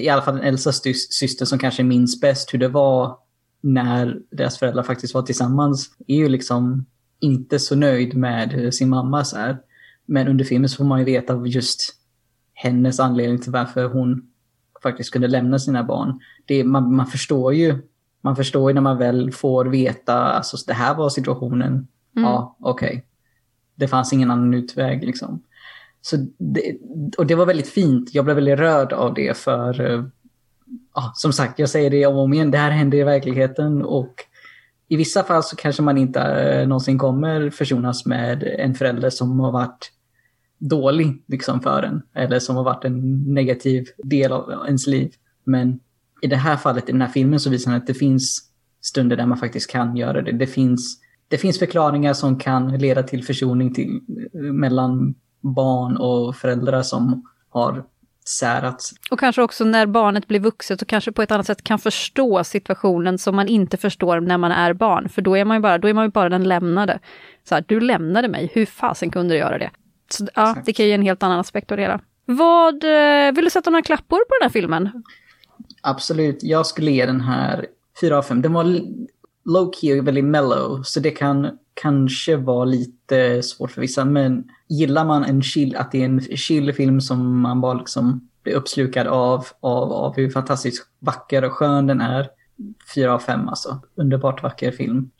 i alla fall den äldsta syster som kanske minns bäst hur det var när deras föräldrar faktiskt var tillsammans, är ju liksom inte så nöjd med sin mamma så här. Men under filmen så får man ju veta just hennes anledning till varför hon faktiskt kunde lämna sina barn. Det, man, man förstår ju man förstår ju när man väl får veta, alltså det här var situationen. Mm. Ja, okej. Okay. Det fanns ingen annan utväg liksom. Så det, och det var väldigt fint. Jag blev väldigt rörd av det för, uh, ja, som sagt, jag säger det om och om igen, det här händer i verkligheten och i vissa fall så kanske man inte uh, någonsin kommer försonas med en förälder som har varit dålig liksom, för en. Eller som har varit en negativ del av ens liv. Men i det här fallet, i den här filmen, så visar den att det finns stunder där man faktiskt kan göra det. Det finns, det finns förklaringar som kan leda till försoning till, mellan barn och föräldrar som har särats. Och kanske också när barnet blir vuxet och kanske på ett annat sätt kan förstå situationen som man inte förstår när man är barn. För då är man ju bara, då är man ju bara den lämnade. Så här, du lämnade mig, hur fasen kunde du göra det? Så, ja, det kan ge en helt annan aspekt av det hela. Vad, eh, vill du sätta några klappor på den här filmen? Absolut, jag skulle ge den här 4 av 5. Den var low key och väldigt mellow, så det kan kanske vara lite svårt för vissa. Men gillar man en chill, att det är en chill film som man bara liksom blir uppslukad av, av, av hur fantastiskt vacker och skön den är. Fyra av fem alltså. Underbart vacker film.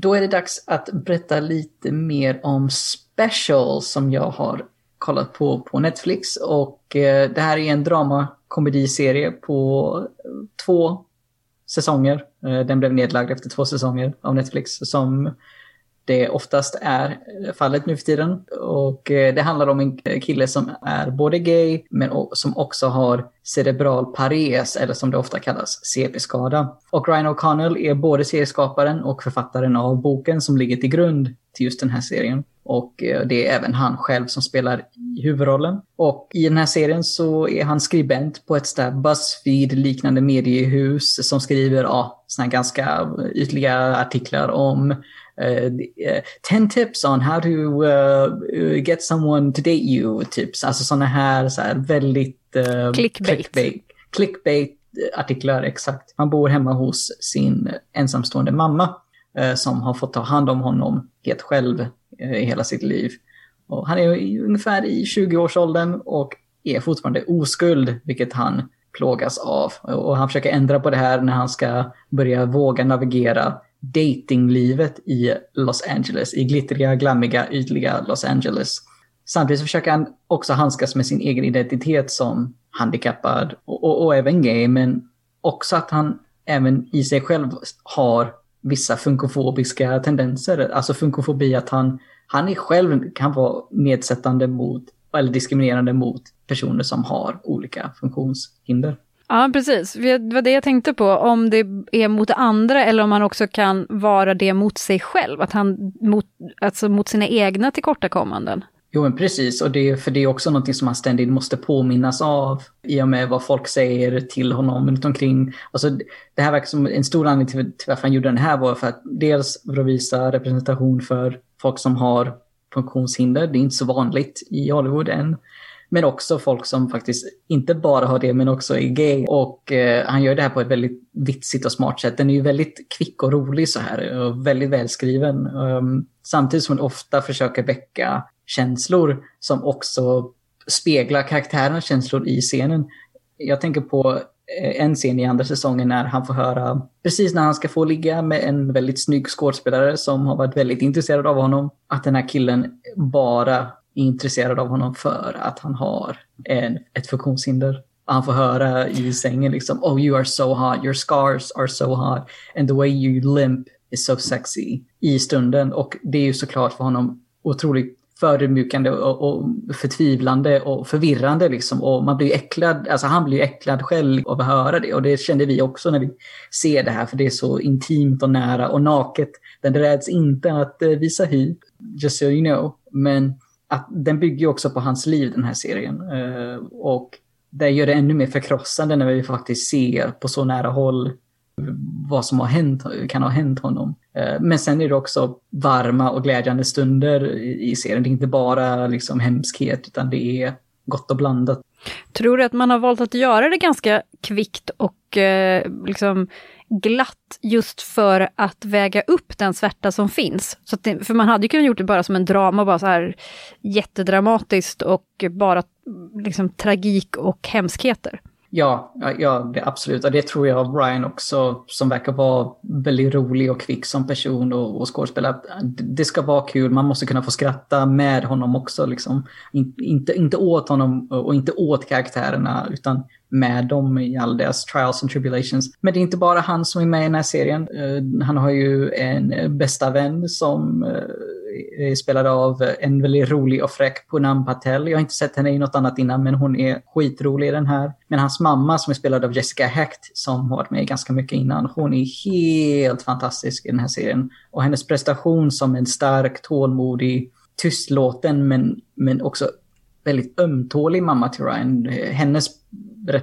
Då är det dags att berätta lite mer om Special som jag har kollat på på Netflix. Och eh, det här är en dramakomediserie på eh, två säsonger. Eh, den blev nedlagd efter två säsonger av Netflix som det oftast är fallet nu för tiden. Och eh, det handlar om en kille som är både gay men som också har cerebral pares eller som det ofta kallas CP-skada. Och Ryan O'Connell är både serieskaparen och författaren av boken som ligger till grund till just den här serien. Och eh, det är även han själv som spelar huvudrollen. Och i den här serien så är han skribent på ett Buzzfeed-liknande mediehus som skriver ja, såna ganska ytliga artiklar om 10 tips on how to uh, get someone to date you tips. Alltså sådana här, så här väldigt... clickbait. clickbait. Clickbait artiklar, exakt. Han bor hemma hos sin ensamstående mamma som har fått ta hand om honom helt själv i hela sitt liv. Och han är ungefär i 20-årsåldern och är fortfarande oskuld, vilket han plågas av. Och han försöker ändra på det här när han ska börja våga navigera datinglivet i Los Angeles, i glittriga, glammiga, ytliga Los Angeles. Samtidigt försöker han också handskas med sin egen identitet som handikappad och, och, och även gay, men också att han även i sig själv har vissa funkofobiska tendenser. Alltså funkofobi att han, han är själv kan vara nedsättande mot, eller diskriminerande mot personer som har olika funktionshinder. Ja, precis. Det var det jag tänkte på, om det är mot andra eller om han också kan vara det mot sig själv, att han mot, alltså mot sina egna tillkortakommanden. Jo, men precis. Och det, för det är också någonting som han ständigt måste påminnas av i och med vad folk säger till honom runt omkring. Alltså, det här verkar som en stor anledning till, till varför han gjorde den här var för att dels för att visa representation för folk som har funktionshinder. Det är inte så vanligt i Hollywood än. Men också folk som faktiskt inte bara har det men också är gay. Och eh, han gör det här på ett väldigt vitsigt och smart sätt. Den är ju väldigt kvick och rolig så här och väldigt välskriven. Um, samtidigt som den ofta försöker väcka känslor som också speglar karaktärernas känslor i scenen. Jag tänker på eh, en scen i andra säsongen när han får höra, precis när han ska få ligga med en väldigt snygg skådespelare som har varit väldigt intresserad av honom, att den här killen bara är intresserad av honom för att han har en, ett funktionshinder. Han får höra i sängen liksom Oh you are so hot, your scars are so hot and the way you limp is so sexy i stunden. Och det är ju såklart för honom otroligt förödmjukande och, och förtvivlande och förvirrande liksom. Och man blir ju äcklad, alltså han blir ju äcklad själv av att höra det. Och det kände vi också när vi ser det här, för det är så intimt och nära och naket. Den räds inte att eh, visa hy, just so you know. Men att den bygger också på hans liv, den här serien. Eh, och det gör det ännu mer förkrossande när vi faktiskt ser på så nära håll vad som har hänt, kan ha hänt honom. Eh, men sen är det också varma och glädjande stunder i serien. Det är inte bara liksom hemskhet, utan det är gott och blandat. Tror du att man har valt att göra det ganska kvickt och eh, liksom glatt just för att väga upp den svärta som finns. Så det, för man hade ju kunnat gjort det bara som en drama, bara så här jättedramatiskt och bara liksom tragik och hemskheter. Ja, ja det, absolut. Och det tror jag Ryan också, som verkar vara väldigt rolig och kvick som person och, och skådespelare. Det ska vara kul, man måste kunna få skratta med honom också. Liksom. In, inte, inte åt honom och inte åt karaktärerna, utan med dem i all deras trials and tribulations. Men det är inte bara han som är med i den här serien. Eh, han har ju en bästa vän som eh, Eh, spelad av en väldigt rolig och fräck Punam Patel. Jag har inte sett henne i något annat innan, men hon är skitrolig i den här. Men hans mamma som är spelad av Jessica Hecht, som har varit med ganska mycket innan, hon är helt fantastisk i den här serien. Och hennes prestation som en stark, tålmodig, tystlåten men, men också väldigt ömtålig mamma till Ryan. Hennes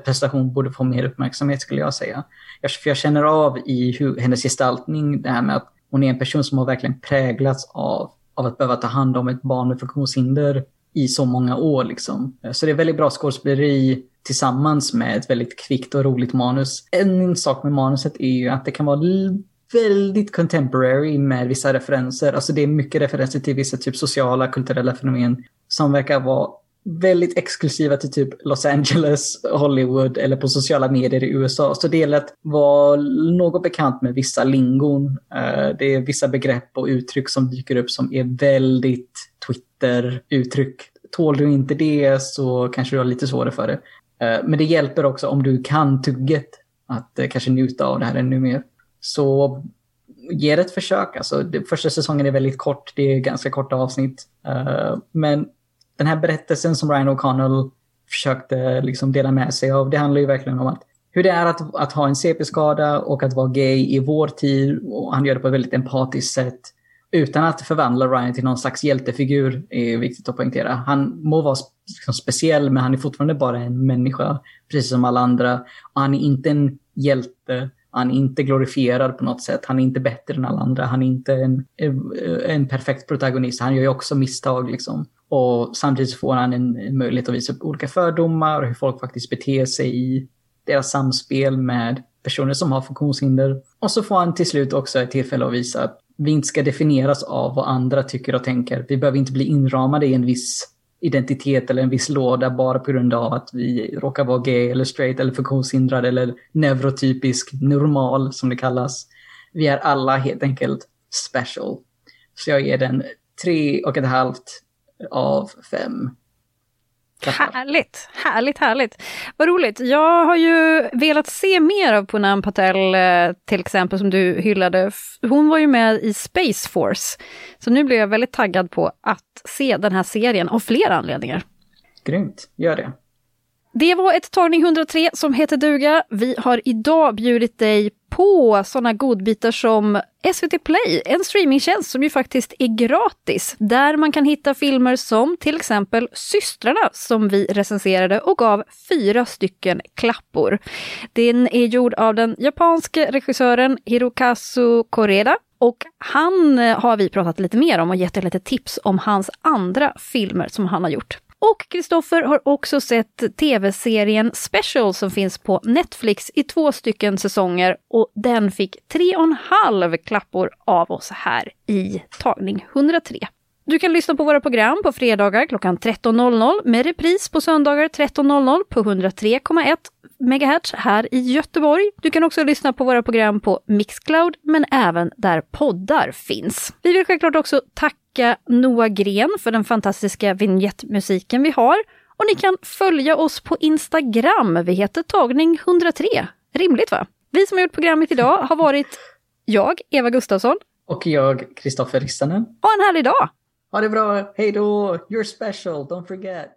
prestation borde få mer uppmärksamhet skulle jag säga. Jag, för jag känner av i hur, hennes gestaltning det här med att hon är en person som har verkligen präglats av, av att behöva ta hand om ett barn med funktionshinder i så många år. Liksom. Så det är väldigt bra skådespeleri tillsammans med ett väldigt kvickt och roligt manus. En sak med manuset är ju att det kan vara väldigt contemporary med vissa referenser. Alltså det är mycket referenser till vissa typ sociala, kulturella fenomen som verkar vara väldigt exklusiva till typ Los Angeles, Hollywood eller på sociala medier i USA. Så det gäller att vara något bekant med vissa lingon. Eh, det är vissa begrepp och uttryck som dyker upp som är väldigt Twitter-uttryck. Tål du inte det så kanske du har lite svårare för det. Eh, men det hjälper också om du kan tugget att eh, kanske njuta av det här ännu mer. Så ge det ett försök. Alltså, första säsongen är väldigt kort, det är ganska korta avsnitt. Men den här berättelsen som Ryan O'Connell försökte liksom dela med sig av, det handlar ju verkligen om att hur det är att, att ha en CP-skada och att vara gay i vår tid. Och han gör det på ett väldigt empatiskt sätt. Utan att förvandla Ryan till någon slags hjältefigur är viktigt att poängtera. Han må vara liksom speciell men han är fortfarande bara en människa. Precis som alla andra. Och han är inte en hjälte. Han är inte glorifierad på något sätt. Han är inte bättre än alla andra. Han är inte en, en perfekt protagonist. Han gör ju också misstag liksom. Och samtidigt får han en, en möjlighet att visa upp olika fördomar och hur folk faktiskt beter sig i deras samspel med personer som har funktionshinder. Och så får han till slut också ett tillfälle att visa att vi inte ska definieras av vad andra tycker och tänker. Vi behöver inte bli inramade i en viss identitet eller en viss låda bara på grund av att vi råkar vara gay eller straight eller funktionshindrad eller neurotypisk normal som det kallas. Vi är alla helt enkelt special. Så jag ger den tre och ett halvt av fem. Härligt, härligt, härligt. Vad roligt. Jag har ju velat se mer av Punam Patel, eh, till exempel, som du hyllade. Hon var ju med i Space Force. Så nu blir jag väldigt taggad på att se den här serien av flera anledningar. Grymt, gör det. Det var ett tagning 103 som heter duga. Vi har idag bjudit dig på sådana godbitar som SVT Play, en streamingtjänst som ju faktiskt är gratis, där man kan hitta filmer som till exempel Systrarna som vi recenserade och gav fyra stycken klappor. Den är gjord av den japanske regissören Hirokazu Koreda och han har vi pratat lite mer om och gett er lite tips om hans andra filmer som han har gjort. Och Kristoffer har också sett tv-serien Special som finns på Netflix i två stycken säsonger och den fick tre och en halv klappor av oss här i tagning 103. Du kan lyssna på våra program på fredagar klockan 13.00 med repris på söndagar 13.00 på 103,1 MHz här i Göteborg. Du kan också lyssna på våra program på Mixcloud, men även där poddar finns. Vi vill självklart också tacka Noah Gren för den fantastiska vignettmusiken vi har. Och ni kan följa oss på Instagram. Vi heter tagning 103. Rimligt va? Vi som har gjort programmet idag har varit jag, Eva Gustafsson. Och jag, Kristoffer Rissanen. Ha en härlig dag! Ha det bra, hej då! You're special, don't forget!